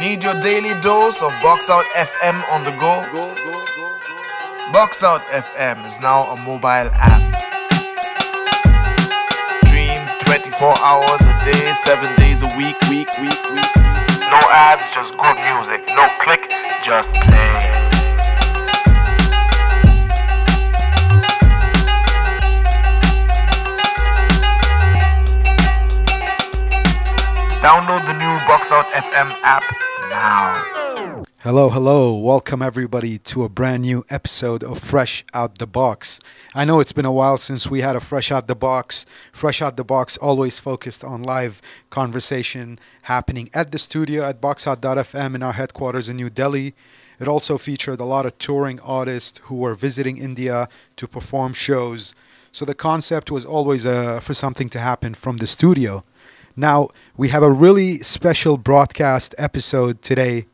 Need your daily dose of Box Out FM on the go? Box Out FM is now a mobile app. Dreams 24 hours a day, 7 days a week, week, week, week. No ads, just good music. No click, just play. Download the new Box Out FM app Hello, hello. Welcome everybody to a brand new episode of Fresh Out the Box. I know it's been a while since we had a Fresh Out the Box. Fresh Out the Box always focused on live conversation happening at the studio at boxout.fm in our headquarters in New Delhi. It also featured a lot of touring artists who were visiting India to perform shows. So the concept was always uh, for something to happen from the studio. Now, we have a really special broadcast episode today.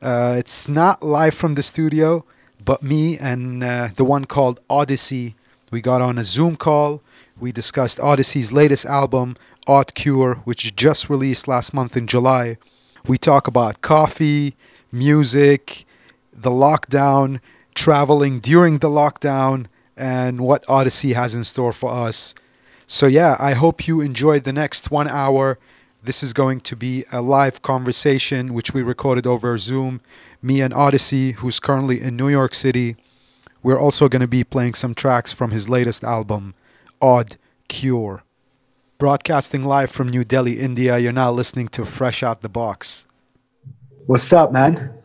Uh, it's not live from the studio, but me and uh, the one called Oddisee. We got on a Zoom call. We discussed Oddisee's latest album, Odd Cure, which just released last month in July. We talk about coffee, music, the lockdown, traveling during the lockdown, and what Oddisee has in store for us. So, yeah, I hope you enjoyed the next one hour. This is going to be a live conversation which we recorded over Zoom. Me and Oddisee, who's currently in New York City. We're also going to be playing some tracks from his latest album, Odd Cure. Broadcasting live from New Delhi, India, you're now listening to Fresh Out the Box. What's up, man?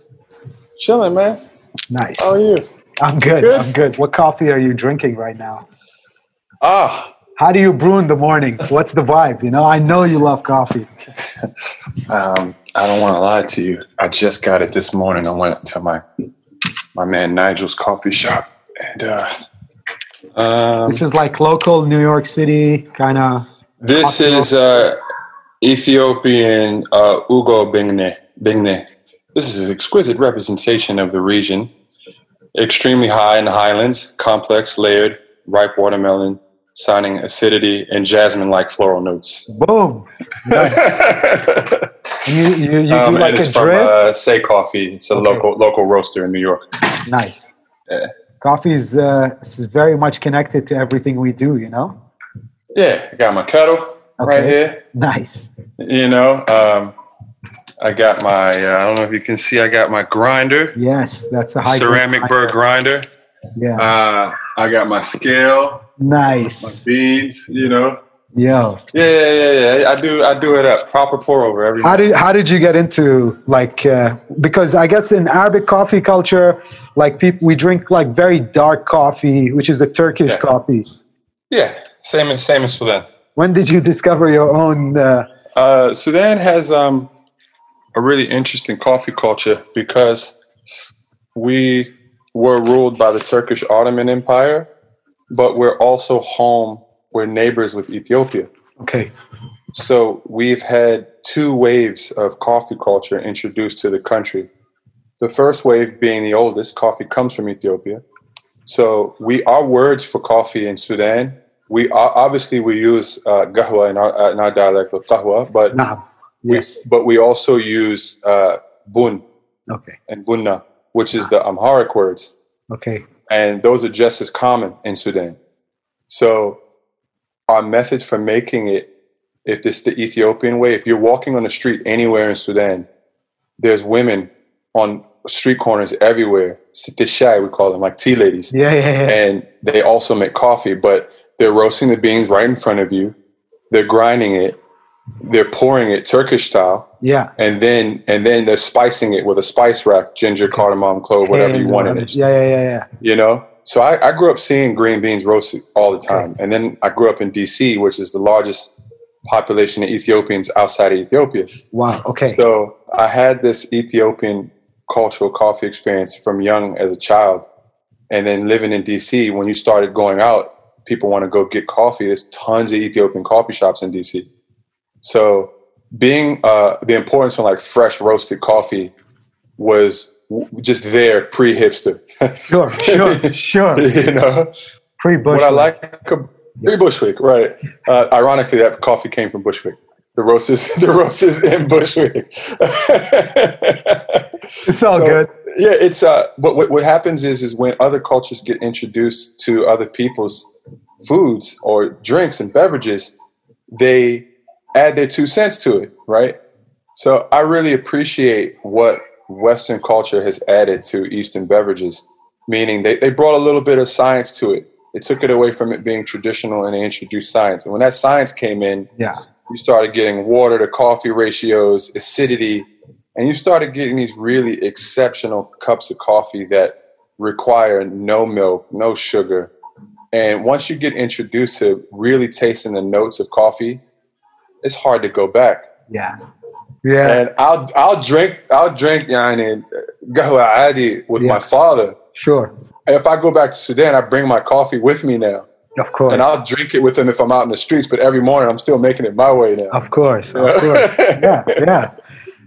Chilling, man. Nice. How are you? I'm good. Good? I'm good. What coffee are you drinking right now? Ah, How do you brew in the morning? What's the vibe? You know, I know you love coffee. um, I don't want to lie to you. I just got it this morning. I went to my my man Nigel's coffee shop, and uh, um, This is like local New York City kind of. this is uh, Ethiopian uh, Ugo Bingne. Bingne. This is an exquisite representation of the region. Extremely high in the highlands, complex, layered, ripe watermelon, sounding acidity and jasmine-like floral notes. Boom. Nice. You, you, you Um, do like it's a from drip? uh, Sey Coffee. It's a Okay. local local roaster in New York. nice. Yeah. Coffee is, uh, is very much connected to everything we do, you know? Yeah, I got my kettle right here. Nice. You know, um, I got my. Uh, I don't know if you can see. I got my grinder, Yes, that's a high ceramic burr grinder. Yeah. Uh, I got my scale, my nice. beads. You know. Yo. Yeah, yeah, yeah, yeah. I do. I do it up. Proper pour over every. How did how did you get into like uh, because I guess in Arabic coffee culture, like people we drink like very dark coffee, which is a Turkish Yeah. coffee. yeah, same as same as Sudan. When did you discover your own? Uh, Uh, Sudan has um, a really interesting coffee culture because we were ruled by the Turkish Ottoman Empire, but we're also home. We're neighbors with Ethiopia. okay, So we've had two waves of coffee culture introduced to the country. The first wave being the oldest, coffee comes from Ethiopia. So we our words for coffee in Sudan, we obviously we use uh, gahwa in our, uh, in our dialect of qahwa, but nah, we, but we also use uh, bun okay, and bunna, which is the Amharic words, okay, and those are just as common in Sudan. So our methods for making it, if it's the Ethiopian way, if you're walking on the street anywhere in Sudan, there's women on street corners everywhere, sitishai we call them, like tea ladies, yeah, yeah, yeah. and they also make coffee, but they're roasting the beans right in front of you. They're grinding it. They're pouring it Turkish style, yeah. and then and then they're spicing it with a spice rack, ginger, cardamom, clove, whatever you want in it. Yeah, yeah, yeah, yeah. You know. So I, I grew up seeing green beans roasted all the time, and then I grew up in D.C., which is the largest population of Ethiopians outside of Ethiopia. Wow. Okay. So I had this Ethiopian cultural coffee experience from young as a child. And then living in DC, when you started going out, people want to go get coffee. There's tons of Ethiopian coffee shops in DC. So being uh, the importance of like fresh roasted coffee was w- just there pre hipster. Sure, sure, sure. you know, Pre Bush. what I like, pre Bushwick, right? Uh, ironically, that coffee came from Bushwick. The roasters, the roasters in Bushwick. It's all So, good. Yeah, it's uh. But what what happens is is when other cultures get introduced to other people's foods or drinks and beverages, they add their two cents to it, right? So I really appreciate what Western culture has added to Eastern beverages, meaning they, they brought a little bit of science to it. They took it away from it being traditional and they introduced science. And when that science came in, Yeah. you started getting water to coffee ratios, acidity, and you started getting these really exceptional cups of coffee that require no milk, no sugar. And once you get introduced to really tasting the notes of coffee, it's hard to go back. Yeah. Yeah. And I'll I'll drink I'll drink yin and go with yeah. my father. Sure. If I go back to Sudan, I bring my coffee with me now. Of course. And I'll drink it with him if I'm out in the streets, but every morning I'm still making it my way now. Of course. Of course. yeah, yeah.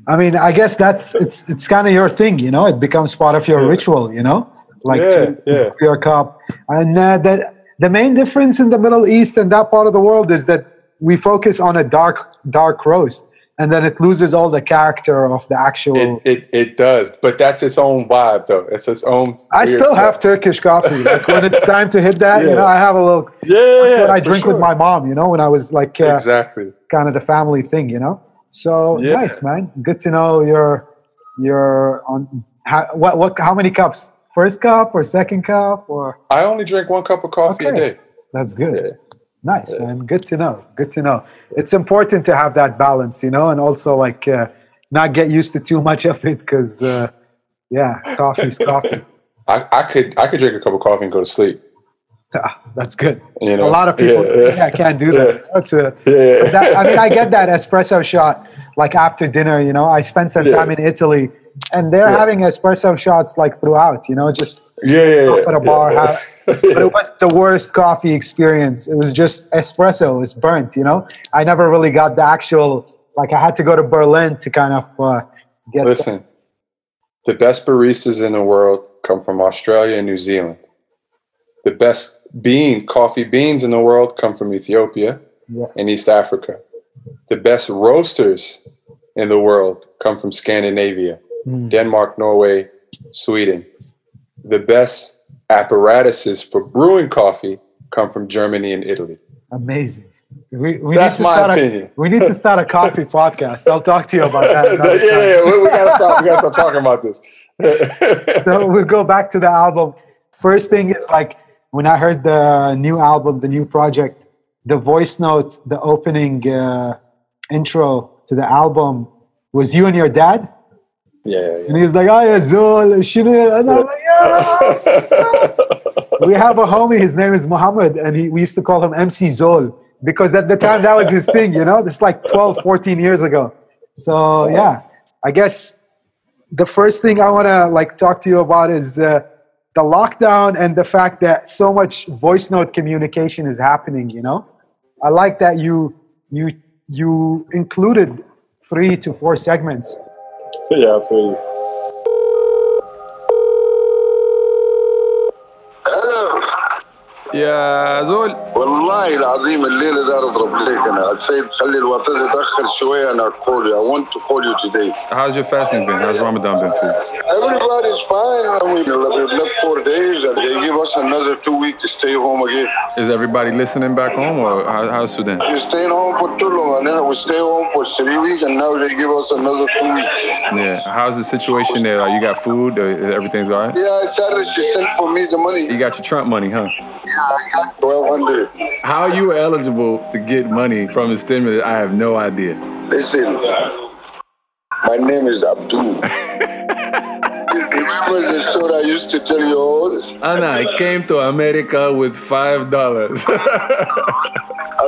I mean, I guess that's it's it's kind of your thing, you know. It becomes part of your yeah. ritual, you know. Like yeah, to, yeah. your cup. And uh, that the main difference in the Middle East and that part of the world is that we focus on a dark dark roast, and then it loses all the character of the actual. It, it it does, but that's its own vibe though. It's its own. I still stuff. have Turkish coffee. Like when it's time to hit that, you know, I have a little. Yeah, That's what I drink with my mom. You know, when I was like uh, exactly. kind of the family thing, you know. So Yeah. nice, man. Good to know you're you're on. How, what what? How many cups? First cup or second cup or? I only drink one cup of coffee Okay. a day. That's good. Yeah. Nice, man. Good to know. Good to know. It's important to have that balance, you know, and also like uh, not get used to too much of it because, uh, yeah, coffee's coffee. I, I could I could drink a cup of coffee and go to sleep. Ah, That's good. You know, a lot of people Yeah, yeah, can't do that. That's a, yeah. That, I mean, I get that espresso shot like after dinner. You know, I spent some Yeah. time in Italy, and they're Yeah. having espresso shots like throughout. You know, just yeah, yeah, yeah, at a bar. yeah. have- but it was the worst coffee experience. It was just espresso. It's burnt. You know, I never really got the actual. Like, I had to go to Berlin to kind of uh, get. some- Listen, the best baristas in the world come from Australia and New Zealand. The best bean, coffee beans in the world come from Ethiopia Yes. and East Africa. The best roasters in the world come from Scandinavia, Mm. Denmark, Norway, Sweden. The best apparatuses for brewing coffee come from Germany and Italy. Amazing. We, we That's need to my start opinion. A, we need to start a coffee podcast. I'll talk to you about that. yeah, yeah, we, we gotta stop. We gotta stop talking about this. so we'll go back to the album. First thing is like when I heard the new album, the new project, the voice note, the opening uh, intro to the album was you and your dad, yeah, yeah. and he's like, "Oh yeah, Zul, shinu," and I'm like, "Yeah." we have a homie. His name is Muhammad, and he, we used to call him MC Zol because at the time that was his thing. You know, It's like 12, 14 years ago. So yeah, I guess the first thing I want to like talk to you about is uh, the lockdown and the fact that so much voice note communication is happening. You know, I like that you you you included three to four segments. Yeah, I you. يا زول والله العظيم الليله ده اضرب ليك انا السيد خلي الوقت يتاخر شويه انا call you I want to call you today how's your fasting been how's Ramadan been for you everybody's fine I mean we've left four days and they give us another two weeks to stay home again is everybody listening back home or how, how's Sudan we're staying home for too long and then we stay home for three weeks and now they give us another two weeks yeah how's the situation there Like, you got food or everything's all right yeah Sarah she sent for me the money you got your Trump money huh Got 1200 how are you eligible to get money from the stimulus I have no idea Listen, my name is Abdul. Remember the story I used to tell you always? Anna I came to America with five dollars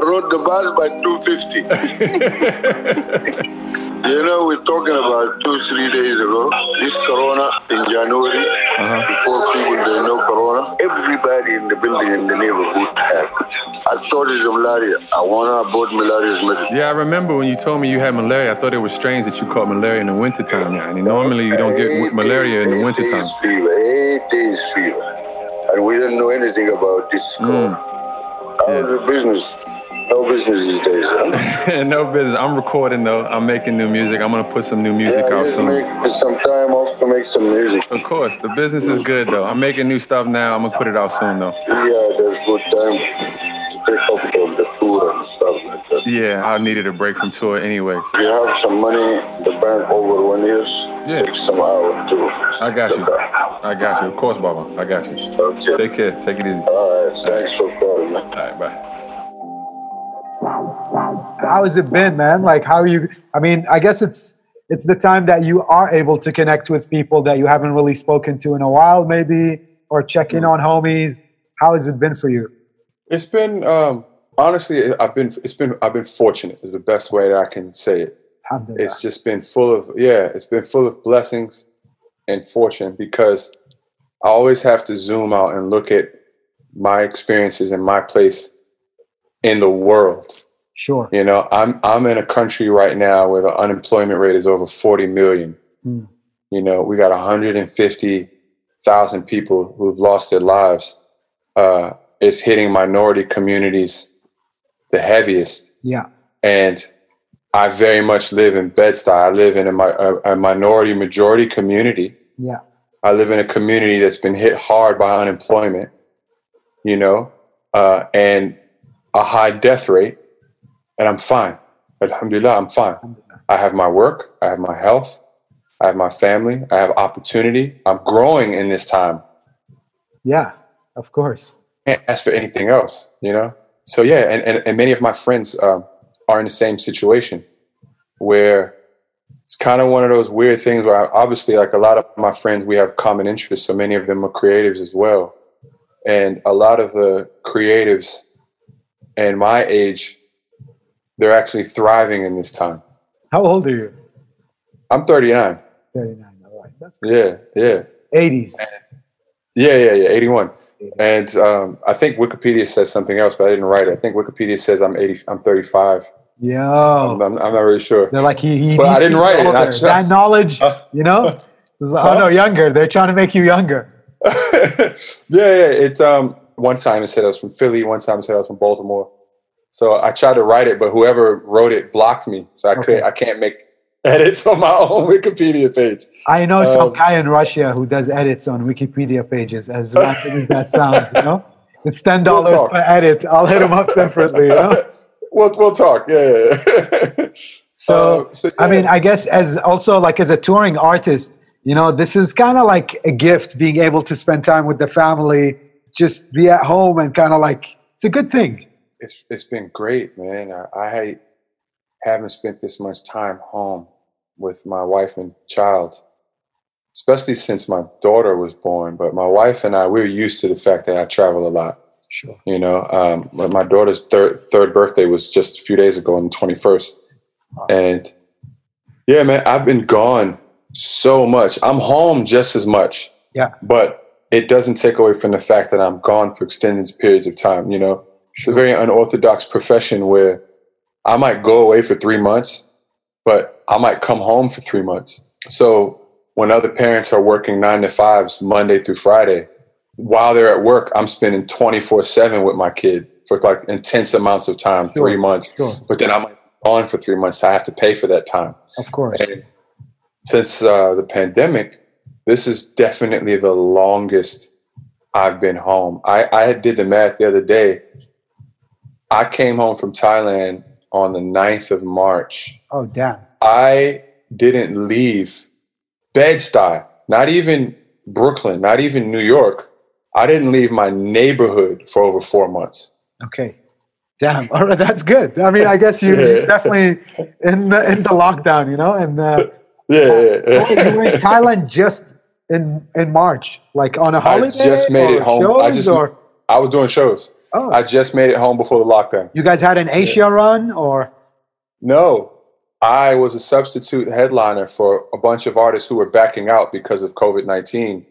I rode the bus by 250. you know, we're talking about two, three days ago. This corona in January, Uh-huh. before people they know corona, everybody in the building in the neighborhood had it. I thought it's malaria. I wanna bought malaria's medicine. yeah I remember when you told me you had malaria I thought it was strange that you caught malaria in the wintertime yeah. and normally you don't get Eight malaria in the days- wintertime Eight days fever, eight days fever. And we didn't know anything about this Mm. corona. How's Yeah. the business? No business these days, huh? no business. I'm recording though. I'm making new music. I'm gonna put some new music yeah, out soon. make some time off to make some music. Of course, the business is good though. I'm making new stuff now. I'm gonna put it out soon though. Yeah, there's good time to take up from the tour and stuff like that. Yeah, I needed a break from tour anyway. You have some money in the bank over one year. Yeah. take some out too. I got you. I got you. Of course, Baba. I got you. Okay. Take care. Take it easy. All right. Thanks for calling, man. All right, bye. How has it been, man? Like, how are you? I mean, I guess it's it's the time that you are able to connect with people that you haven't really spoken to in a while, maybe, or check in on homies. How has it been for you? It's been um, honestly, I've been it's been I've been fortunate is the best way that I can say it. It's just been full of yeah, it's been full of blessings and fortune because I always have to zoom out and look at my experiences and my place in the world. Sure. You know, I'm I'm in a country right now where the unemployment rate is over 40 million. Hmm. You know, we got 150,000 people who've lost their lives. Uh, it's hitting minority communities the heaviest, Yeah. and I very much live in Bed-Stuy. I live in a, a, a minority majority community. Yeah. I live in a community that's been hit hard by unemployment, you know, uh, and a high death rate, and I'm fine. Alhamdulillah, I'm fine. I have my work, I have my health, I have my family, I have opportunity. I'm growing in this time. Yeah. Of course. Can't ask for anything else, you know. So yeah, and and, and many of my friends um, are in the same situation where it's kind of one of those weird things where I, obviously like a lot of my friends we have common interests so many of them are creatives as well and a lot of the creatives and my age they're actually thriving in this time How old are you? i'm 39 39. All right. That's good. yeah yeah 80s. yeah yeah yeah 81 and um, i think wikipedia says something else but i didn't write it i think wikipedia says i'm 80 i'm 35 Yo. I'm, I'm, I'm not really sure They're like, he, he But I didn't write be it. Older. just- that knowledge, you know? It's like, oh, no, younger. They're trying to make you younger. yeah, yeah. It um one time it said I was from Philly, one time it said I was from Baltimore. So I tried to write it, but whoever wrote it blocked me. So I could I can't make edits on my own Wikipedia page. I know some Um, guy in Russia who does edits on Wikipedia pages, as random as that sounds, you know? It's $10 talk. per edit. I'll hit him up separately, you know? we'll we'll talk. Yeah. yeah. So, Uh, so I mean. I guess as also like as a touring artist, you know, this is kind of like a gift being able to spend time with the family, just be at home and kind of like it's a good thing. it's it's been great, man. I, I haven't spent this much time home with my wife and child, especially since my daughter was born. But my wife and I, we're used to the fact that I travel a lot. Sure. You know, um, my daughter's third third birthday was just a few days ago on the twenty first, and yeah, man, I've been gone so much. I'm home just as much. Yeah. but it doesn't take away from the fact that I'm gone for extended periods of time. You know, it's a very unorthodox profession where I might go away for three months, but I might come home for three months. So when other parents are working nine to fives Monday through Friday, while they're at work, I'm spending 24 seven with my kid for like intense amounts of time, Sure. three months. Sure. But then I'm on for three months. So I have to pay for that time. Of course. And since uh, the pandemic, this is definitely the longest I've been home. I, I did the math the other day. I came home from Thailand on the 9th of March. Oh, damn. I didn't leave Bed-Stuy, not even Brooklyn, not even New York. I didn't leave my neighborhood for over four months. Okay. Damn. All right. That's good. I mean, I guess you Yeah. definitely in the, in the lockdown, you know, and uh, Yeah, yeah, you were in Thailand just in in March, like on a holiday. I just made it home. I just or I was doing shows. oh, I just made it home before the lockdown. you guys had an Asia run, or No, I was a substitute headliner for a bunch of artists who were backing out because of COVID 19.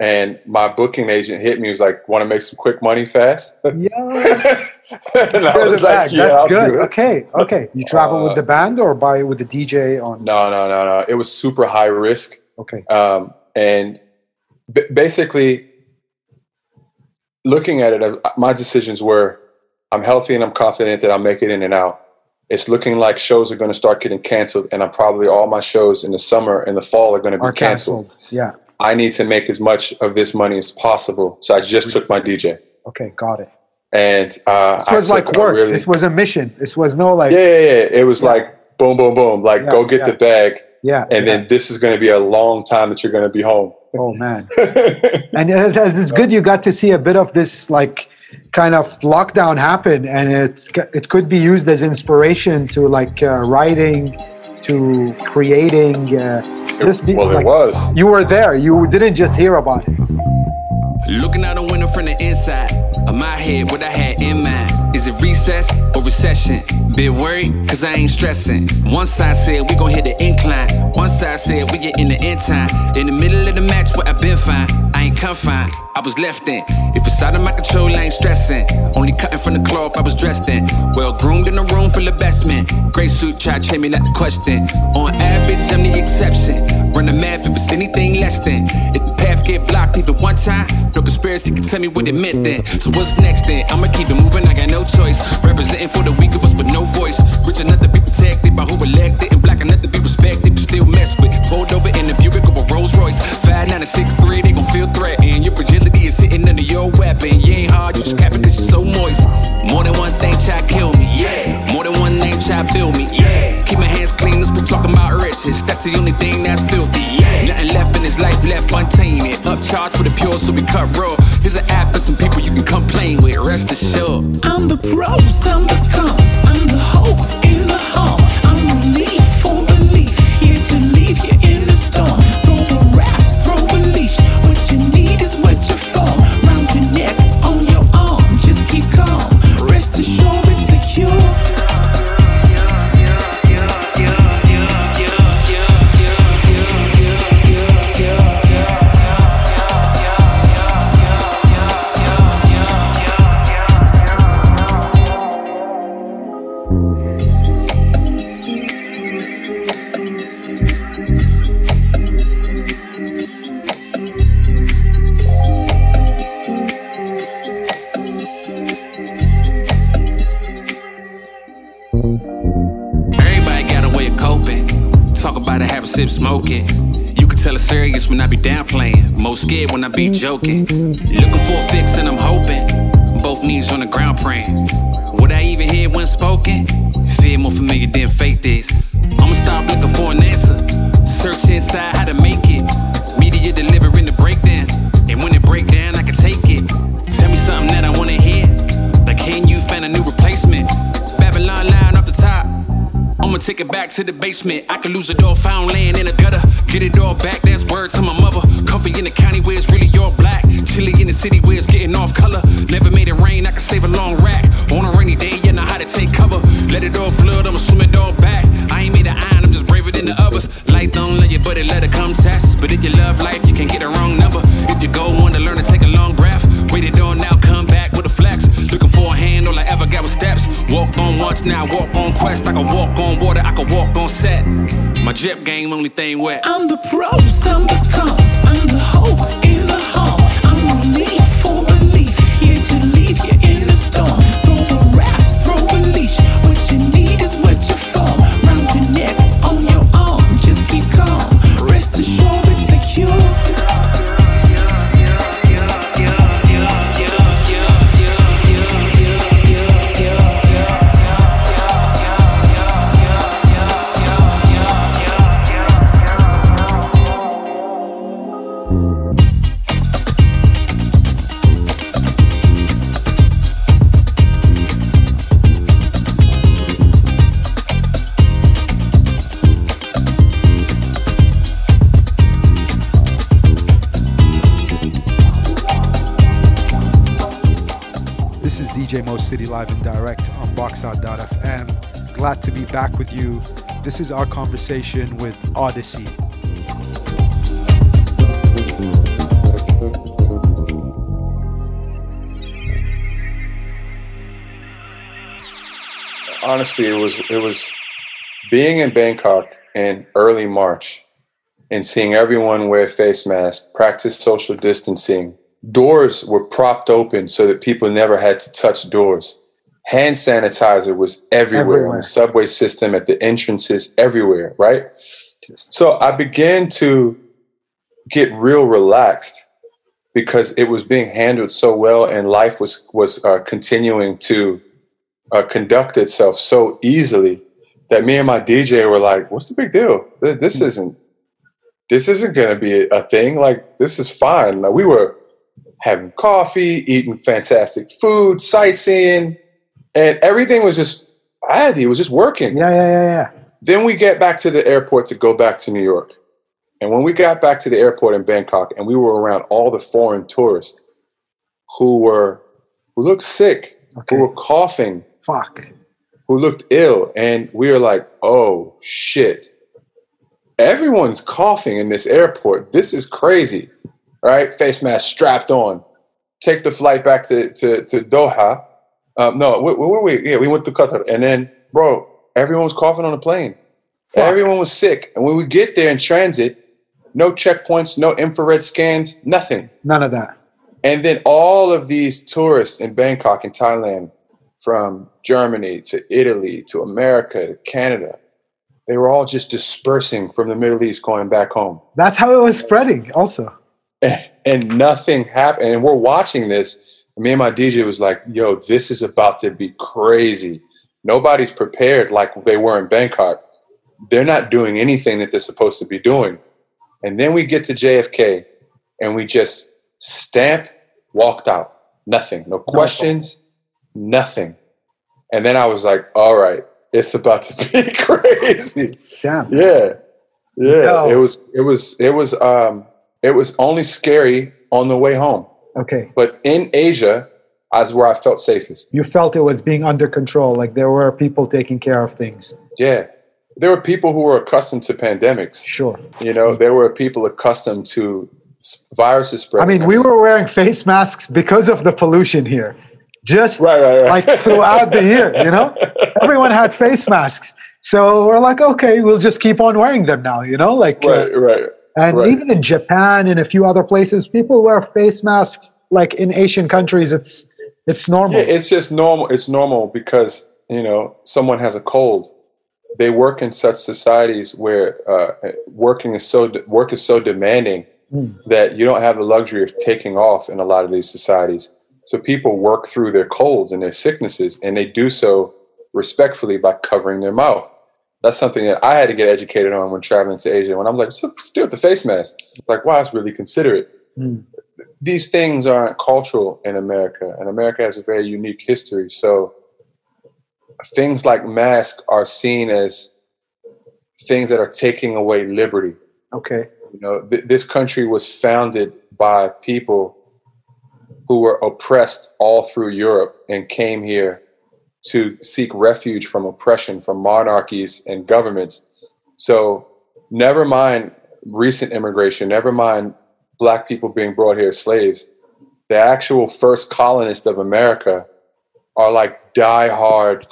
And my booking agent hit me, He was like, Want to make some quick money fast? yeah, and I was like. Yeah, that's I'll good. do it. Okay, okay. You travel with Uh, the band or by with the DJ on? No, no, no, no. It was super high risk. Okay, Um, and b- basically, looking at it, uh, my decisions were I'm healthy and I'm confident that I'll make it in and out. It's looking like shows are going to start getting canceled, and I'm probably all my shows in the summer and the fall are going to be canceled. canceled. Yeah. I need to make as much of this money as possible. So I just took my DJ, Okay, got it. and uh, This was like work. really- This was a mission. This was no like yeah, yeah, yeah. It was like boom, boom, boom. Like Yeah, go get yeah. the bag, yeah. and yeah. then this is going to be a long time that you're going to be home. oh man. and it's good you got to see a bit of this like kind of lockdown happen and it's it could be used as inspiration to like uh, writing to creating uh, just be, well, like, it was. you were there you didn't just hear about it Looking out the window from the inside of my head, what I had in mind. Recess or recession? Bit worried, cause I ain't stressing. One side said we gon' hit the incline. One side said we get in the end time. In the middle of the match where I been fine. I ain't confined, I was left in. If it's out of my control, I ain't stressing. Only cutting from the cloth I was dressed in. Well groomed in a room full of best men. Gray suit, try to me, not the question. On average, I'm the exception. Run the math if it's anything less than. If the path get blocked even one time, no conspiracy can tell me what it meant then. So what's next then? I'ma keep it moving, I got no choice. Representing for the weak of us with no voice. Rich enough to be protected by who elected, and black enough to be respected, but still mess with. Pulled over in the Buick or a Rolls Royce. Five nine six three, they gon' feel threatened. Your fragility is sitting under your weapon. You ain't hard, you just capping cause you're so moist. That's the only thing that's filthy. Nothing left in this life left untainted. Upcharged for the pure, so we cut raw. Here's an app and some people you can complain with. Rest assured. I'm the pros, I'm the cons, scared when I be joking. Looking for a fix and I'm hoping. Both knees on the ground praying. What I even hear when spoken? Fear more familiar than faith is. I'ma stop looking for an answer. Search inside how to make it. Media delivering the breakdown. And when it break down, I can take it. Tell me something that I wanna hear. Like, can you find a new replacement? Babylon line off the top. I'ma take it back to the basement. I could lose it all, found land in a gutter. Get it all back, that's in the county where it's really all black. Chilly in the city where it's getting off color. Never made it rain, I can save a long rack. On a rainy day, you know how to take cover. Let it all flood, I'ma swim it all back. I ain't made of iron, I'm just braver than the others. Light don't let you, but it let it come test. But if you love life, you can't get a wrong number. If you go on to learn to take a long breath, wait it on now, come back with a flex. Looking for a hand, all I ever got was steps. Walk on once, now walk on quest. I can walk on water, I can walk on set. My drip game, only thing wet. I'm the pros, I'm the cons, I'm City live and direct on Boxout.fm. Glad to be back with you. This is our conversation with Oddisee. honestly, it was it was being in Bangkok in early March and seeing everyone wear face masks, practice social distancing. Doors were propped open so that people never had to touch doors. Hand sanitizer was everywhere, Everywhere. the subway system, at the entrances, everywhere, right? So I began to get real relaxed because it was being handled so well, and life was was uh, continuing to uh, conduct itself so easily that me and my DJ were like, "What's the big deal? This isn't this isn't going to be a thing. Like this is fine." Like, we were having coffee, eating fantastic food, sightseeing, and everything was just addy. It was just working. Yeah, yeah, yeah, yeah. Then we get back to the airport to go back to New York. And when we got back to the airport in Bangkok and we were around all the foreign tourists who were who looked sick, Okay. who were coughing, Fuck. who looked ill, and we were like, "Oh shit. Everyone's coughing in this airport. This is crazy." Right? Face mask strapped on. Take the flight back to to, to Doha. Um, no, where, where were we? Yeah, we went to Qatar, and then, bro, everyone was coughing on the plane. Fuck. Everyone was sick, and when we get there in transit, no checkpoints, no infrared scans, nothing. None of that. And then all of these tourists in Bangkok and Thailand, from Germany to Italy to America to Canada, they were all just dispersing from the Middle East going back home. That's how it was spreading. Also. And nothing happened. And we're watching this. Me and my DJ was like, yo, this is about to be crazy. Nobody's prepared like they were in Bangkok. They're not doing anything that they're supposed to be doing. And then we get to JFK and we just stamp, walked out. Nothing. No questions, nothing. And then I was like, all right, it's about to be crazy. Damn. Yeah. Yeah. No. It was it was it was um it was only scary on the way home. Okay. But in Asia, that's where I felt safest. You felt it was being under control. Like there were people taking care of things. Yeah. There were people who were accustomed to pandemics. Sure. You know, there were people accustomed to viruses I mean, we were wearing face masks because of the pollution here. Just right, right, right. like throughout the year, you know? Everyone had face masks. So we're like, okay, we'll just keep on wearing them now, you know? Like, uh, right, right. And right. even in Japan and a few other places, people wear face masks. Like in Asian countries, it's it's normal. Yeah, it's just normal. It's normal because you know someone has a cold. They work in such societies where uh, working is so work is so demanding Mm. that you don't have the luxury of taking off in a lot of these societies. So people work through their colds and their sicknesses, and they do so respectfully by covering their mouth. That's something that I had to get educated on when traveling to Asia. When I'm like, "So- still with the face mask, like, wow, it's really considerate Mm. these things aren't cultural in America, and America has a very unique history. So things like masks are seen as things that are taking away liberty. okay. You know, th- this country was founded by people who were oppressed all through Europe and came here to seek refuge from oppression from monarchies and governments. So, never mind recent immigration, never mind black people being brought here as slaves. The actual first colonists of America are like die-hard,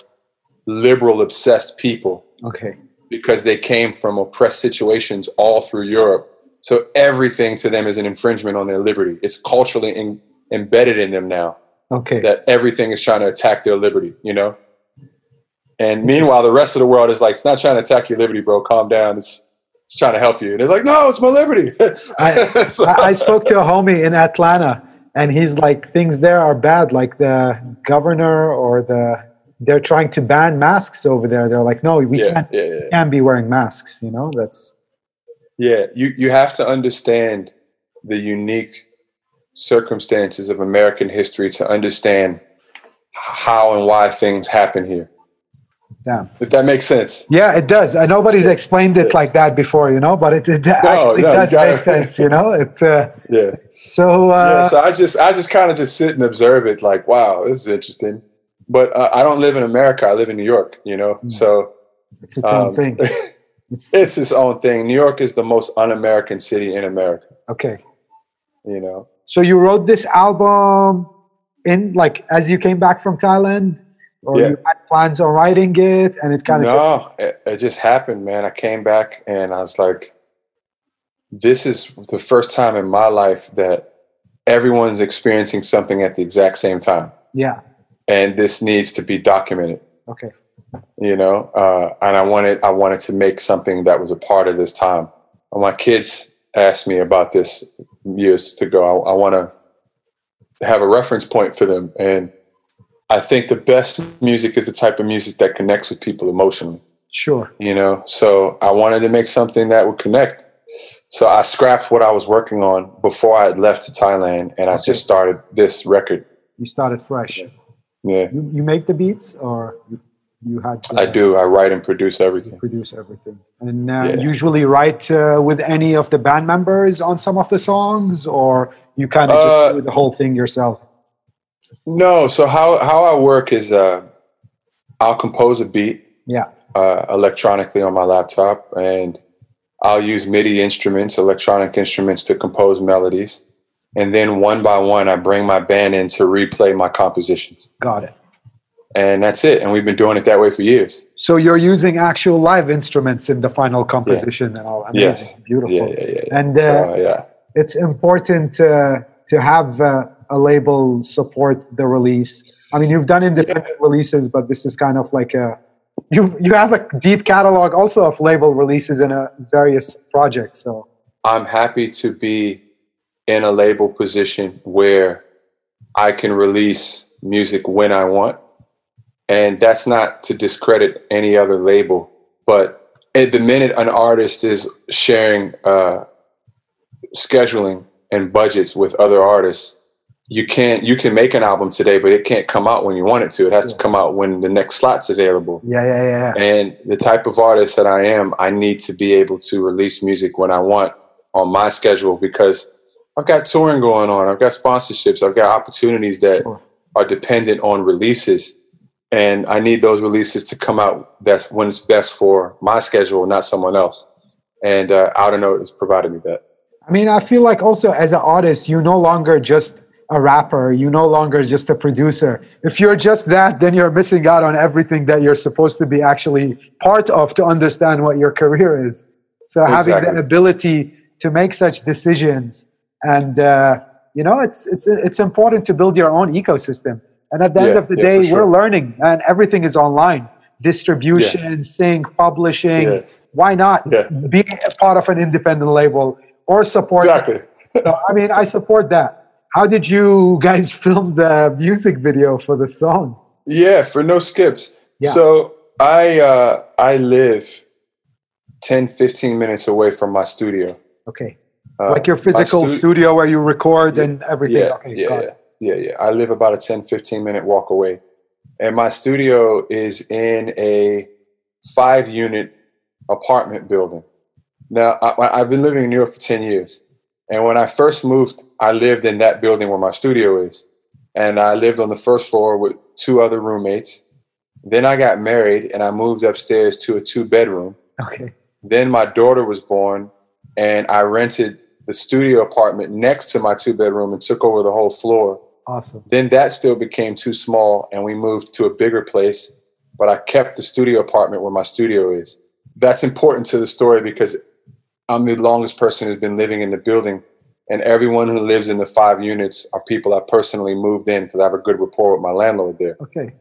liberal, obsessed people Okay. because they came from oppressed situations all through Europe. So everything to them is an infringement on their liberty. It's culturally in, embedded in them now Okay. that everything is trying to attack their liberty, you know? And meanwhile, the rest of the world is like, it's not trying to attack your liberty, bro. Calm down. It's, it's trying to help you. And it's like, no, it's my liberty. I, So- I I spoke to a homie in Atlanta, and he's like, things there are bad. Like the governor or the they're trying to ban masks over there. They're like, no, we yeah, can't yeah, yeah. can't be wearing masks. You know, that's Yeah, you, you have to understand the unique circumstances of American history to understand how and why things happen here. damn. If that makes sense. Yeah, it does. Uh, nobody's explained it like that before, you know, but it, it actually no, does gotta- make sense, you know. It uh, Yeah. so uh, yeah, so I just I just kind of just sit and observe it like, wow, this is interesting. But uh, I don't live in America. I live in New York, you know. So it's its own um, thing. It's, it's its own thing. New York is the most un-American city in America, okay. you know. So you wrote this album in like as you came back from Thailand, or Yeah. you had plans on writing it, and it kind of No, it, it just happened, man. I came back and I was like, this is the first time in my life that everyone's experiencing something at the exact same time. yeah, and this needs to be documented. Okay. You know, uh, and I wanted I wanted to make something that was a part of this time. And my kids asked me about this years ago. I, I want to have a reference point for them, and I think the best music is the type of music that connects with people emotionally. Sure. you know? So i wanted to make something that would connect. So i scrapped what i was working on before i had left to thailand and i just started this record. You started fresh. yeah. You, you make the beats or you, had to i do i write and produce everything produce everything. And uh, Yeah. usually write uh, with any of the band members on some of the songs or you kind of Uh, just do the whole thing yourself. no so how how i work is uh i'll compose a beat Yeah. uh, electronically on my laptop and I'll use MIDI instruments, electronic instruments to compose melodies. And then one by one, I bring my band in to replay my compositions. Got it. And that's it. And we've been doing it that way for years. So you're using actual live instruments in the final composition and all. Amazing. Yes. Beautiful. Yeah, yeah, yeah. yeah. And uh, so, yeah. it's important uh, to have uh, a label support the release. I mean, you've done independent releases, but this is kind of like a you you have a deep catalog also of label releases in a various projects. So I'm happy to be in a label position where I can release music when I want. And that's not to discredit any other label, but at the minute an artist is sharing uh, scheduling and budgets with other artists, you can't you can make an album today, but it can't come out when you want it to. It has to come out when the next slot's available. yeah, yeah, yeah. yeah. And the type of artist that I am, I need to be able to release music when I want on my schedule because I've got touring going on, I've got sponsorships, I've got opportunities that Sure. are dependent on releases. And I need those releases to come out that's when it's best for my schedule, not someone else. And uh, Outer Note has provided me that. I mean, I feel like also as an artist, you're no longer just a rapper. You're no longer just a producer. If you're just that, then you're missing out on everything that you're supposed to be actually part of to understand what your career is. So having Exactly. the ability to make such decisions, and uh, you know, it's it's it's important to build your own ecosystem. And at the end of the yeah, day, sure. we're learning, and everything is online. Distribution, sync, publishing. Yeah. Why not Yeah. be a part of an independent label or support Exactly. so, I mean, I support that. How did you guys film the music video for the song? Yeah, for no skips. Yeah. So I uh, I live 10, 15 minutes away from my studio. Okay. Uh, like your physical stu- studio where you record and everything. Yeah, okay, yeah, yeah. Yeah, yeah. I live about a 10, 15 minute walk away. And my studio is in a five unit apartment building. Now, I, I've been living in New York for 10 years. And when I first moved, I lived in that building where my studio is. And I lived on the first floor with two other roommates. Then I got married and I moved upstairs to a two bedroom. Okay. Then my daughter was born, and I rented the studio apartment next to my two bedroom and took over the whole floor. Awesome. Then that still became too small, and we moved to a bigger place. But I kept the studio apartment where my studio is. That's important to the story because I'm the longest person who's been living in the building, and everyone who lives in the five units are people I personally moved in because I have a good rapport with my landlord there, Okay.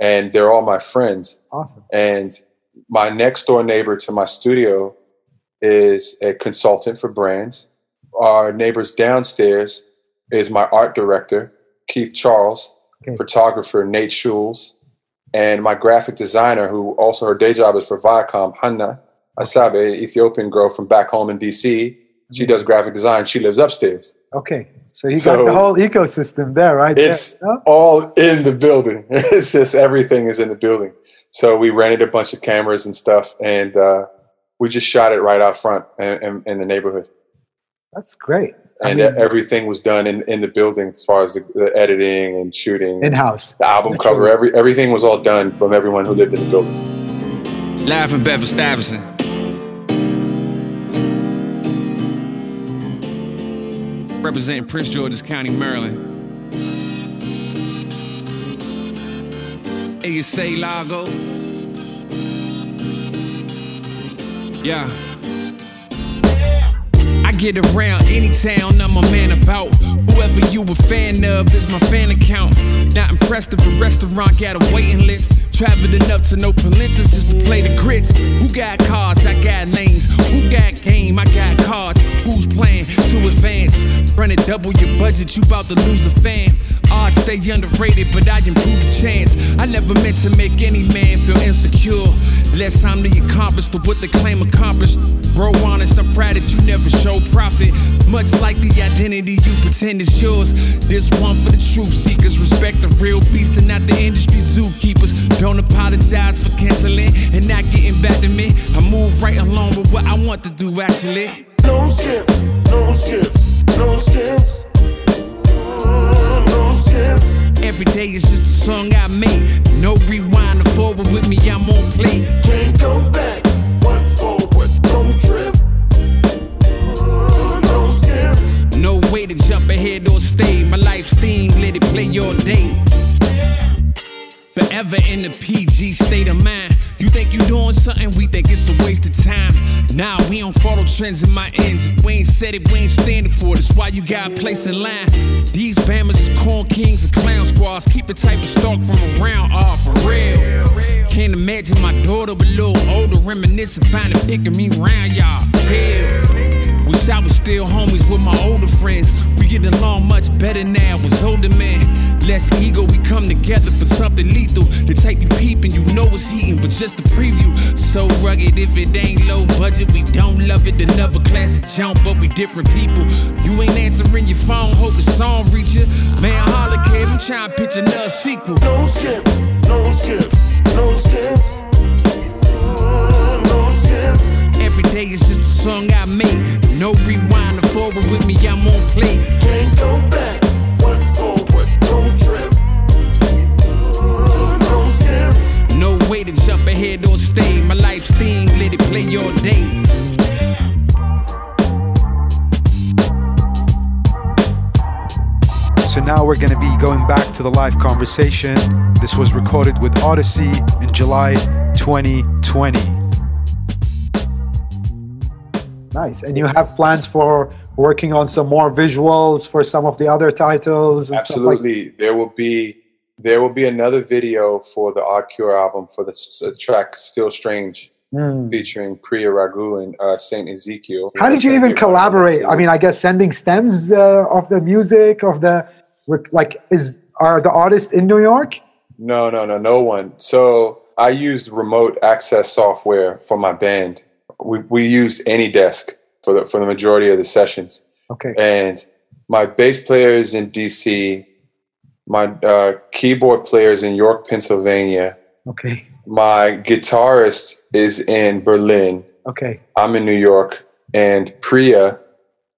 and they're all my friends. Awesome. And my next door neighbor to my studio is a consultant for brands. Our neighbors downstairs is my art director, Keith Charles, Okay. photographer, Nate Schulz, and my graphic designer, who also her day job is for Viacom, Hanna Asabe, Ethiopian girl from back home in DC. She does graphic design. She lives upstairs. Okay. So you got the whole ecosystem there, right? It's there. No? all in the building. It's just everything is in the building. So we rented a bunch of cameras and stuff, and uh, we just shot it right out front in, in, in the neighborhood. That's great. I And mean, everything was done in, in the building as far as the, the editing and shooting, in house. the album cover. Every everything was all done from everyone who lived in the building. Live from Bedford Stuyvesant. Representing Prince George's County, Maryland. ASA Lago. Yeah. Get around any town, I'm a man about. Whoever you a fan of is my fan account. Not impressed if a restaurant got a waiting list. Traveled enough to know Palentas just to play the grits. Who got cars? I got lanes. Who got game? I got cards. Who's playing to advance? Running double your budget, you about to lose a fan. Odds stay underrated, but I improve the chance. I never meant to make any man feel insecure. Less I'm the accomplish to what the claim accomplished. Bro, honest, I'm proud that you never show profit. Much like the identity you pretend is yours. This one for the truth seekers. Respect the real beast and not the industry zookeepers. Don't apologize for canceling and not getting back to me. I move right along with what I want to do, actually. No skips, no skips, no skips. Every day is just a song I made. No rewind or forward with me, I'm on play. Can't go back. One forward, don't trip. No skips. No way to jump ahead or stay. My life's theme, let it play all day. Forever in the PG state of mind. You think you doing something, we think it's a waste of time. Nah, we don't follow trends in my ends. We ain't said it, we ain't standing for it. That's why you got a place in line. These bammers is corn kings and clown squads. Keep the type of stalk from around, ah, for real. Can't imagine my daughter a little older, reminiscing, finding picking me round, y'all. Hell. Wish I was still homies with my older friends. We get along much better now as older men. Less ego, we come together for something lethal. The type you peep and you know it's heating, but just a preview. So rugged, if it ain't low budget, we don't love it. Another classic jump, but we different people. You ain't answering your phone, hope the song reach you. Man, holla, kid, I'm trying to pitch another sequel. No skips, no skips, no skips. No skips. Every day is just a song I made. No rewind or forward with me, I'm on play. Can't go back. No way to jump ahead or stay. My life's theme, let it play all day. So now we're going to be going back to the live conversation. This was recorded with Oddisee in July 2020. Nice. And you have plans for working on some more visuals for some of the other titles and stuff like Absolutely. there will be there will be another video for the Odd Cure album for the track "Still Strange," Hmm. featuring Priya Ragu and uh, Saint Ezekiel. How did you even collaborate? I mean, I guess sending stems uh, of the music of the like is are the artists in New York? No, no, no, no one. So I used remote access software for my band. We we used AnyDesk for the for the majority of the sessions. Okay. and my bass player is in DC. My uh, keyboard player is in York, Pennsylvania. Okay. My guitarist is in Berlin. Okay. I'm in New York, and Priya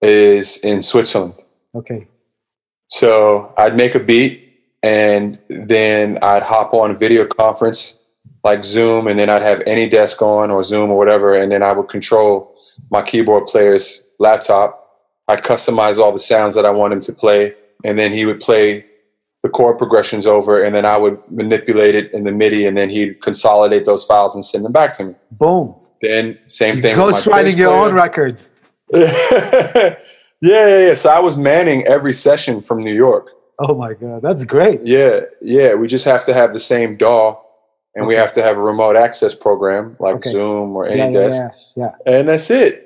is in Switzerland. Okay. So I'd make a beat, and then I'd hop on a video conference like Zoom, and then I'd have AnyDesk on or Zoom or whatever, and then I would control my keyboard player's laptop. I'd customize all the sounds that I want him to play, and then he would play the chord progressions over, and then I would manipulate it in the MIDI, and then he'd consolidate those files and send them back to me. Boom. Then same thing. with my bass Ghostwriting your own records. yeah, yeah, yeah. So I was manning every session from New York. Oh my god, that's great. Yeah, yeah. We just have to have the same DAW, and we have to have a remote access program like Okay. Zoom or Yeah, AnyDesk, yeah, yeah, yeah. and that's it.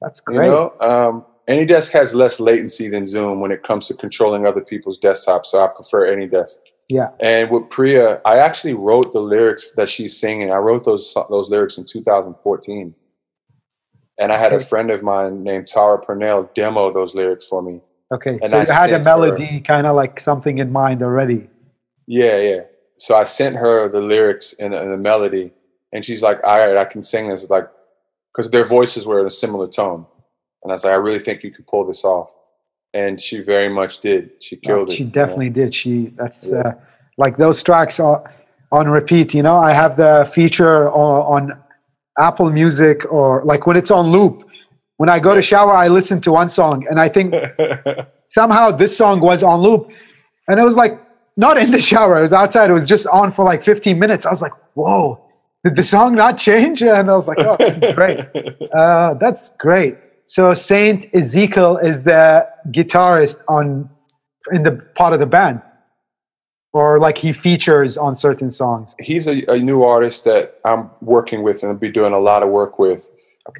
That's You great. know, um, AnyDesk has less latency than Zoom when it comes to controlling other people's desktops, so I prefer AnyDesk. Yeah. And with Priya, I actually wrote the lyrics that she's singing. I wrote those those lyrics in 2014, and I had a friend of mine named Tara Purnell demo those lyrics for me. Okay. and So I you had a melody, kind of like something in mind already. Yeah, yeah. So I sent her the lyrics and, and the melody, and she's like, "All right, I can sing this." It's like, because their voices were in a similar tone, and I was like, "I really think you could pull this off," and she very much did. She Uh, killed it. she you know? definitely did. She that's Yeah. uh, like those tracks are on repeat. You know, I have the feature on, on Apple Music or like when it's on loop. When I go to shower, I listen to one song, and I think somehow this song was on loop, and it was like not in the shower. It was outside. It was just on for like 15 minutes. I was like, "Whoa, did the song not change?" And I was like, "Oh, this is great. Uh, that's great." So Saint Ezekiel is the guitarist on in the part of the band, or like he features on certain songs. He's a, a new artist that I'm working with and I'll be doing a lot of work with.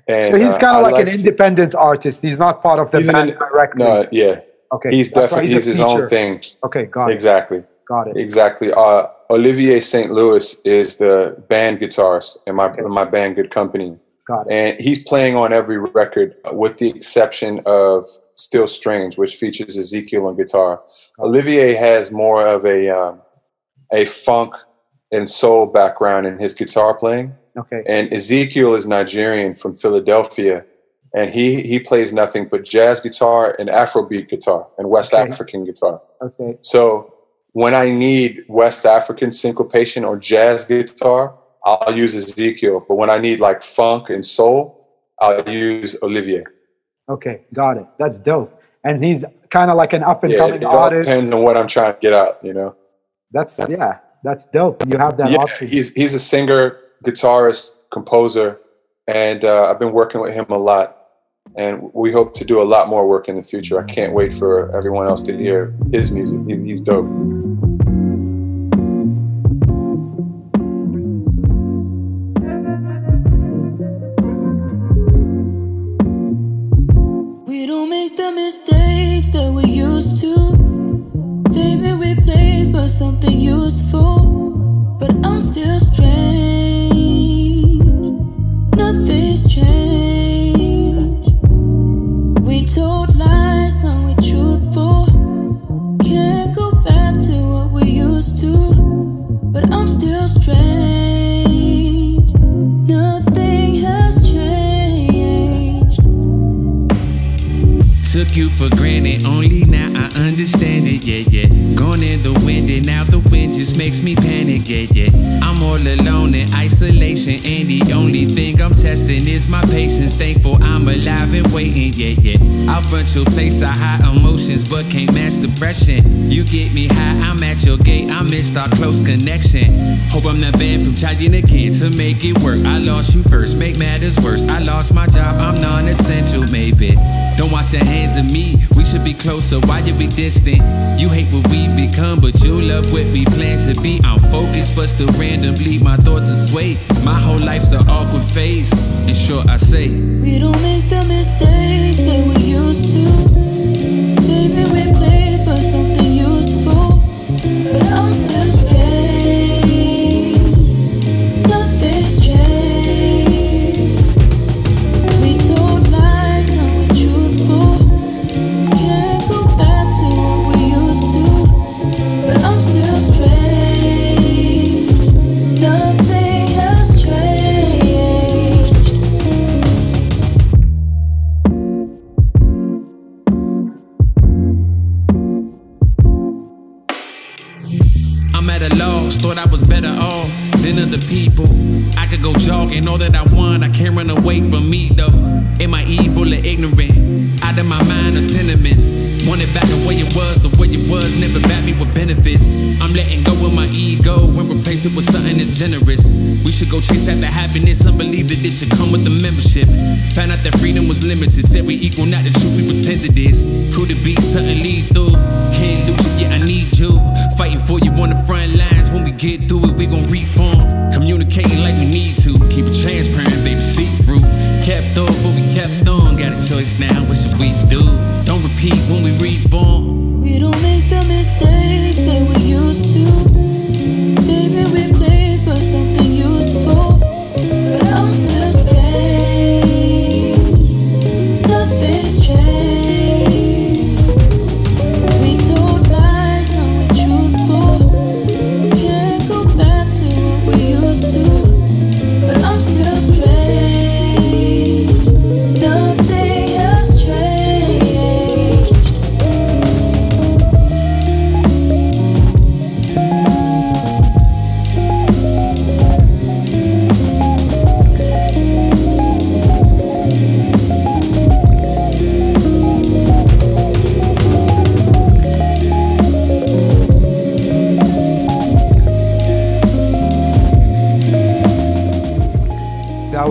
And, so he's uh, kind of like, an to- independent artist. He's not part of the He's an band directly. No, yeah, okay, he's definitely he's a his own thing. Okay, got it. Exactly. Got it. Exactly. Uh, Olivier St. Louis is the band guitarist in my in my band Good Company, Got it. and he's playing on every record with the exception of Still Strange, which features Ezekiel on guitar. Olivier has more of a um, a funk and soul background in his guitar playing, Okay. and Ezekiel is Nigerian from Philadelphia, and he he plays nothing but jazz guitar and Afrobeat guitar and West Okay. African guitar. Okay. So when I need West African syncopation or jazz guitar, I'll use Ezekiel. But when I need like funk and soul, I'll use Olivier. Okay. Got it. That's dope. And he's kind of like an up and Yeah, coming it all artist. depends on what I'm trying to get out, you know. That's yeah. That's dope. You have that yeah, option. he's he's a singer, guitarist, composer, and uh, I've been working with him a lot. And we hope to do a lot more work in the future. I can't wait for everyone else to hear his music. He's, he's dope. The mistakes that we used to. They've been replaced by something useful.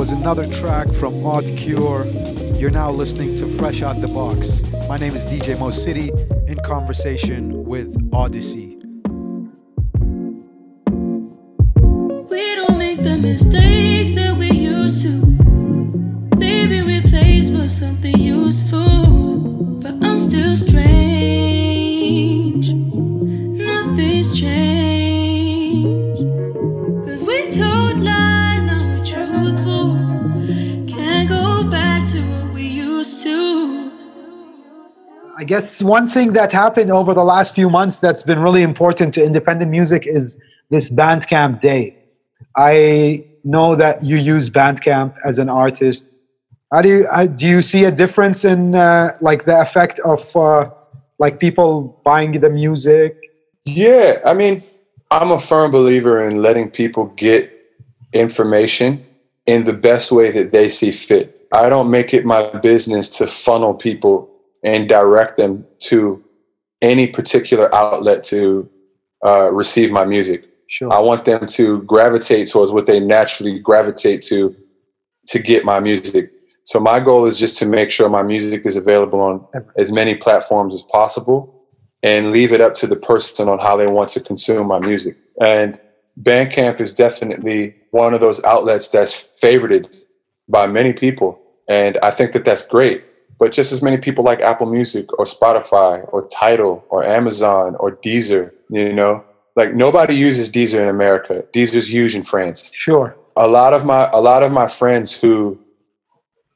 Was another track from Odd Cure You're now listening to Fresh Out the Box. My name is DJ Mo City in conversation with Oddisee. We don't make the mistakes guess one thing that happened over the last few months that's been really important to independent music is this Bandcamp Day. I know that you use Bandcamp as an artist. How do you uh, do you see a difference in uh, like the effect of uh, like people buying the music? Yeah, I mean, I'm a firm believer in letting people get information in the best way that they see fit. I don't make it my business to funnel people and direct them to any particular outlet to uh, receive my music. Sure. I want them to gravitate towards what they naturally gravitate to to get my music. So my goal is just to make sure my music is available on as many platforms as possible and leave it up to the person on how they want to consume my music. And Bandcamp is definitely one of those outlets that's favorited by many people. And I think that that's great. But just as many people like Apple Music or Spotify or Tidal or Amazon or Deezer, you know, like nobody uses Deezer in America. Deezer's huge in France Sure. a lot of my a lot of my friends who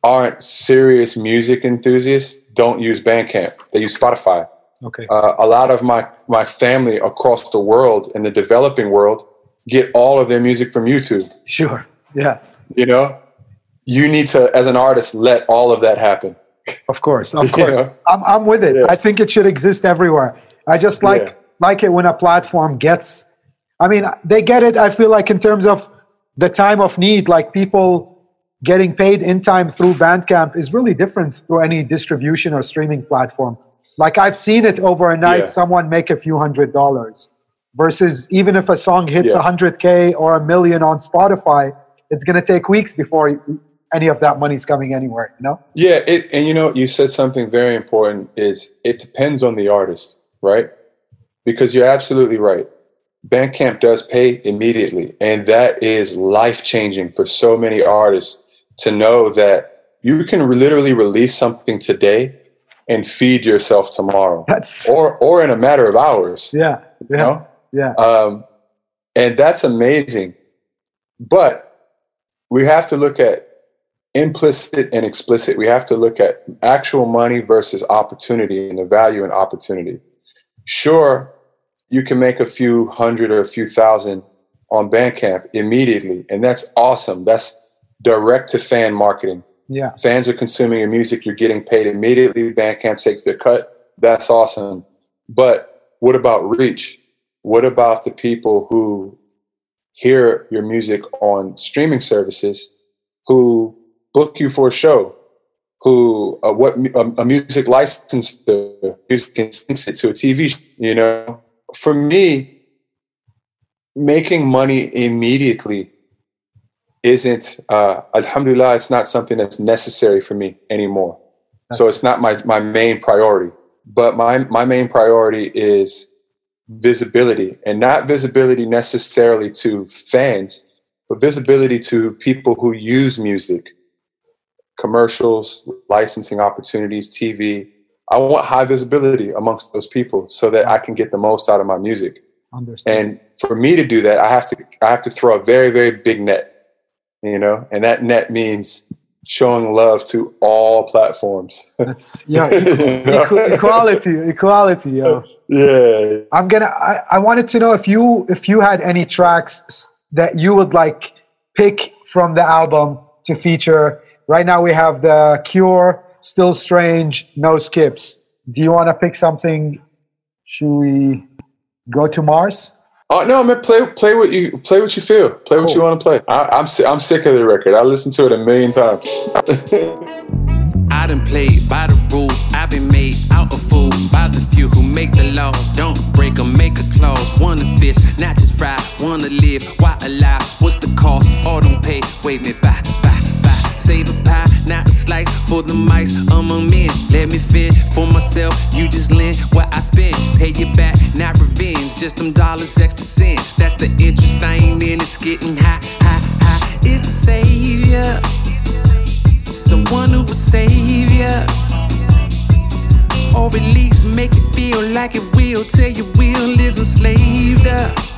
aren't serious music enthusiasts don't use Bandcamp. They use Spotify. Okay. Uh, a lot of my my family across the world in the developing world get all of their music from YouTube. Sure. Yeah. You know, you need to, as an artist, let all of that happen. Of course. Of course. know? I'm I'm with it. Yeah. I think it should exist everywhere. I just like Yeah. like it when a platform gets I mean, they get it I feel like in terms of the time of need like people getting paid in time through Bandcamp is really different through any distribution or streaming platform. Like I've seen it over a night Yeah. someone make a few hundred dollars versus even if a song hits Yeah. 100k or a million on Spotify, it's going to take weeks before any of that money's coming anywhere, you know? Yeah, it, and you know, you said something very important. Is it depends on the artist, right? Because you're absolutely right. Bandcamp does pay immediately, and that is life changing for so many artists to know that you can literally release something today and feed yourself tomorrow, That's or or in a matter of hours. yeah, yeah, You know? yeah. Um, and that's amazing. But we have to look at implicit and explicit. We have to look at actual money versus opportunity and the value in opportunity. Sure, you can make a few hundred or a few thousand on Bandcamp immediately, and that's awesome. That's direct to fan marketing. Yeah, Fans are consuming your music, you're getting paid immediately. Bandcamp takes their cut. That's awesome. But what about reach? What about the people who hear your music on streaming services, who book you for a show, who uh, what a, a music licensor music and syncs it to a TV? sh- You know, for me, making money immediately isn't uh, alhamdulillah it's not something that's necessary for me anymore. So it's not my, my main priority. But my, my main priority is visibility and not visibility necessarily to fans but visibility to people who use music commercials licensing opportunities tv i want high visibility amongst those people so that i can get the most out of my music understand. and for me to do that i have to i have to throw a very very big net you know and that net means showing love to all platforms That's yeah, equ- equality, equality. Yeah. yeah I'm gonna. I, I wanted to know if you if you had any tracks that you would like pick from the album to feature. Right now we have the Cure, Still Strange, No Skips. Do you want to pick something? Should we go to Mars? oh no man play play what you play what you feel play what you want to play I, i'm i'm sick of the record i listened to it a million times I done played by the rules. I've been made out of fool by the few who make the laws. Don't break 'em, make a clause. Wanna fish, not just fry. Wanna live, why alive? What's the cost? All don't pay. Wave me back, back, back. Save a pie, not a slice for the mics among men. Let me fend for myself. You just lend what I spend. Pay you back, not revenge. Just them dollars, extra cents. That's the interest I ain't in. It's getting high, high, high. Is the savior someone who will save ya? Or at least make you feel like it will. Tell your will is enslaved up.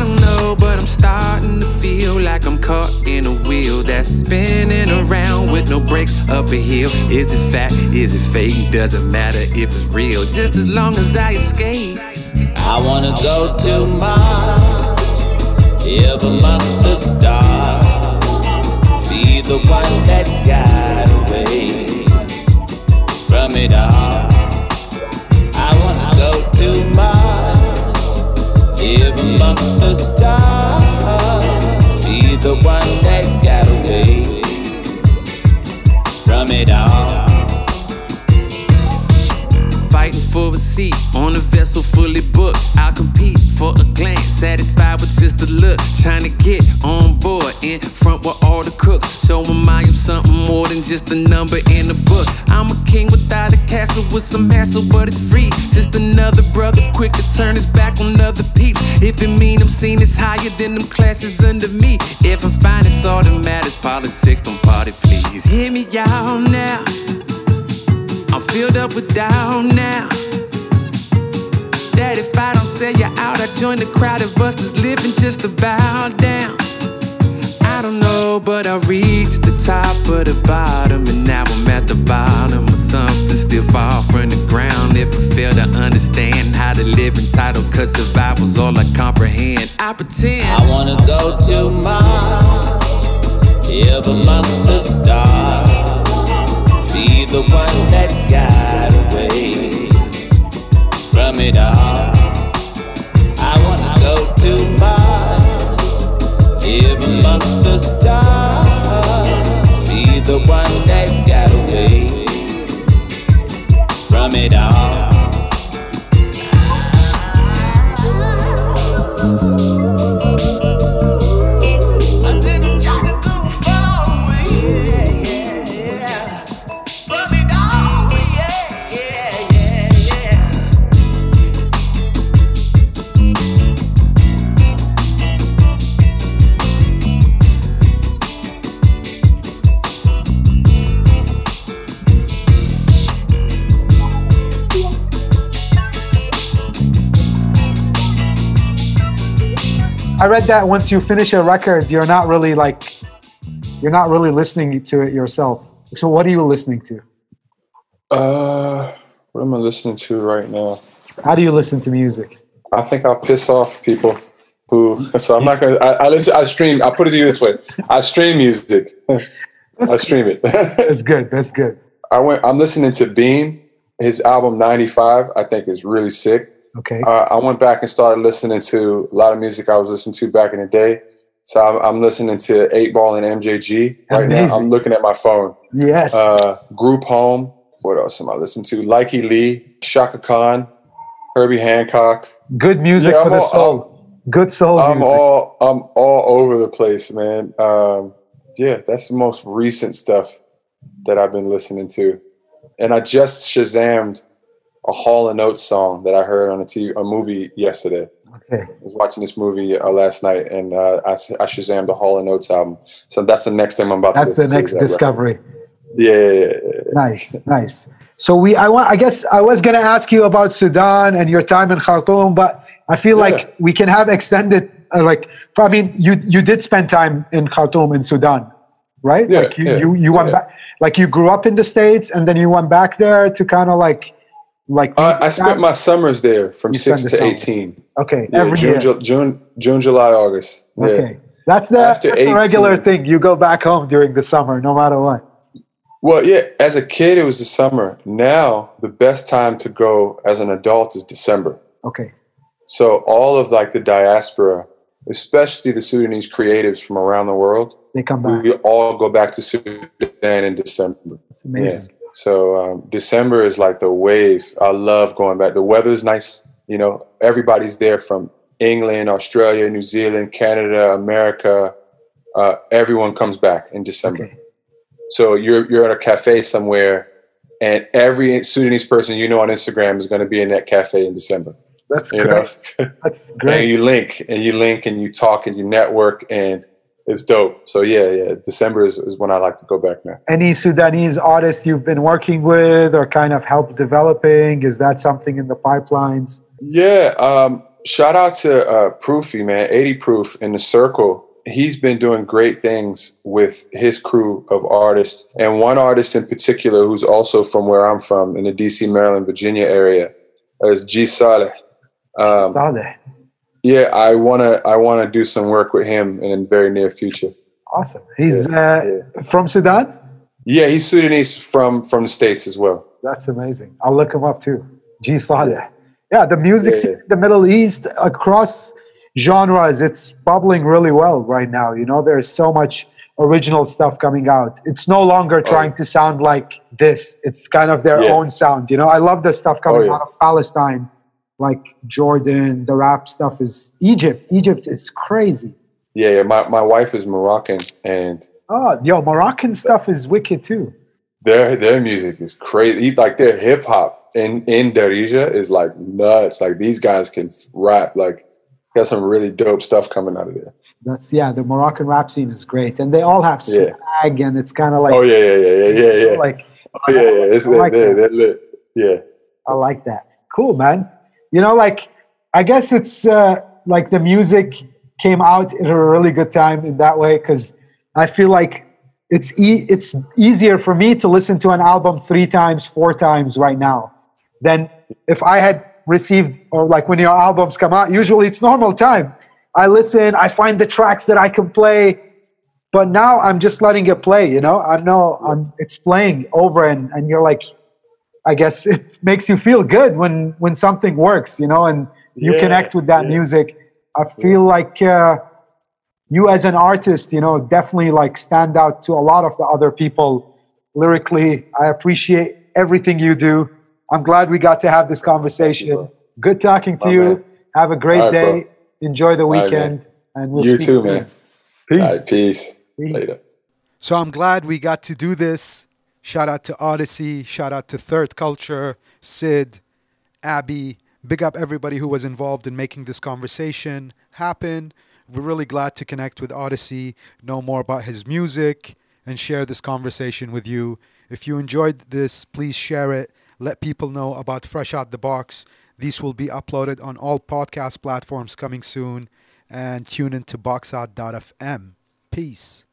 Don't know, but I'm starting to feel like I'm caught in a wheel that's spinning around with no brakes up a hill. Is it fact? Is it fake? Doesn't matter if it's real, just as long as I escape. I wanna go to Mars, live amongst the stars, be the one that got away from it all. I wanna go to Mars, live amongst the stars, be the one that got away from it all. For a seat on a vessel fully booked. I'll compete for a glance, satisfied with just a look. Trying to get on board in front with all the cooks. Show I am something more than just a number in a book. I'm a king without a castle with some hassle, but it's free. Just another brother quick to turn his back on other peeps. If it mean I'm seen as higher than them classes under me. If I'm fine, it's all that matters. Politics don't party, please. Hear me out now. I'm filled up with doubt now. That if I don't sell you out, I join the crowd of us that's living just about down. I don't know, but I reached the top of the bottom, and now I'm at the bottom of something still far from the ground. If I fail to understand how to live entitled, cause survival's all I comprehend. I pretend. I wanna go to Mars, live amongst the be the one that got away from it all. I wanna go to Mars, live amongst the stars, be the one that got away from it all. I read that once you finish a record, you're not really like, you're not really listening to it yourself. So what are you listening to? Uh, what am I listening to right now? How do you listen to music? I think I'll piss off people who. So I'm not gonna. I, I listen. I stream. I put it to you this way. I stream music. I stream it. That's good. That's good. I went. I'm listening to Beam. His album '95. I think is really sick. Okay. Uh, I went back and started listening to a lot of music I was listening to back in the day. So I'm, I'm listening to Eight Ball and MJG right Amazing. now. I'm looking at my phone. Yes. Uh, Group Home. What else am I listening to? Likey Lee, Chaka Khan, Herbie Hancock. good music yeah, for I'm the all- soul. good soul I'm music. all I'm all over the place, man. Um, yeah, that's the most recent stuff that I've been listening to, and I just shazammed a Hall and Oates song that I heard on a TV, a movie yesterday. okay. I was watching this movie uh, last night, and uh, I, I shazammed the Hall and Oates album. So that's the next thing I'm about That's to the next to. discovery. Yeah, yeah, yeah, yeah. Nice, nice. So we, I want, I guess I was gonna ask you about Sudan and your time in Khartoum, but I feel Yeah. like we can have extended, uh, like, I mean, you you did spend time in Khartoum in Sudan, right? Yeah, like you you, you went back, like you grew up in the states and then you went back there to kind of like, like. Uh, I spent my summers there from six to summers. eighteen. okay Yeah, every June, year. Ju- June, June, July, August. Yeah. Okay, that's the, that's the regular thing. You go back home during the summer, no matter what. Well, yeah, as a kid, it was the summer. Now, the best time to go as an adult is December. Okay, So, all of like the diaspora, especially the Sudanese creatives from around the world, they come back. we all go back to Sudan in December. It's amazing. So, um, December is like the wave. I love going back. The weather's nice. You know, everybody's there from England, Australia, New Zealand, Canada, America. Uh, everyone comes back in December. Okay. So you're you're at a cafe somewhere, and every Sudanese person you know on Instagram is going to be in that cafe in December. That's You great. know, That's and you link and you link and you talk and you network and it's dope. So yeah, yeah, December is, is when I like to go back now. Any Sudanese artists you've been working with or kind of help developing? Is that something in the pipelines? Yeah, um, shout out to uh, Proofy, man, 80 Proof in the Circle. He's been doing great things with his crew of artists. And one artist in particular who's also from where I'm from, in the DC, Maryland, Virginia area, is G Saleh. Um, Saleh. Yeah, I wanna I wanna do some work with him in the very near future. Awesome. He's uh, from Sudan? Yeah, he's Sudanese from from the states as well. That's amazing. I'll look him up too. G Saleh. Yeah, the music Yeah, yeah. the Middle East across genres, it's bubbling really well right now. You know, there's so much original stuff coming out. It's no longer trying to sound like this. It's kind of their Oh. Yeah. own sound. You know, I love the stuff coming Oh, yeah. out of Palestine, like Jordan. The rap stuff is Egypt. Egypt is crazy. Yeah, yeah. My my wife is Moroccan, and Oh, yo, Moroccan stuff is wicked too. their their music is crazy. Like their hip hop in in Darija is like nuts. Like these guys can rap. Like got some really dope stuff coming out of there. That's yeah, the Moroccan rap scene is great, and they all have Yeah. swag, and it's kind of like oh yeah, yeah, yeah, yeah, yeah, yeah. like oh yeah, yeah. It's, I like that. lit. Yeah. I like that. Cool, man. You know, like I guess it's uh, like the music came out at a really good time in that way because I feel like it's e- it's easier for me to listen to an album three times, four times right now than if I had received or like when your albums come out. Usually, it's normal time. I listen, I find the tracks that I can play, but now I'm just letting it play. You know, I know I'm it's playing over, and and you're like, I guess it makes you feel good when when something works, you know, and you Yeah, connect with that yeah. music. I feel like uh, you as an artist, you know, definitely like stand out to a lot of the other people lyrically. I appreciate everything you do. I'm glad we got to have this conversation. Good talking to My you. man. Have a great All right, bro. day. Enjoy the right, weekend, and we'll you speak too, soon. man. Peace. All right, peace. Peace. Later. So I'm glad we got to do this. Shout out to Oddisee. Shout out to Third Culture, Sid, Abby. Big up everybody who was involved in making this conversation happen. We're really glad to connect with Oddisee, know more about his music, and share this conversation with you. If you enjoyed this, please share it. Let people know about Fresh Out the Box. These will be uploaded on all podcast platforms coming soon. And tune into boxout.fm. Peace.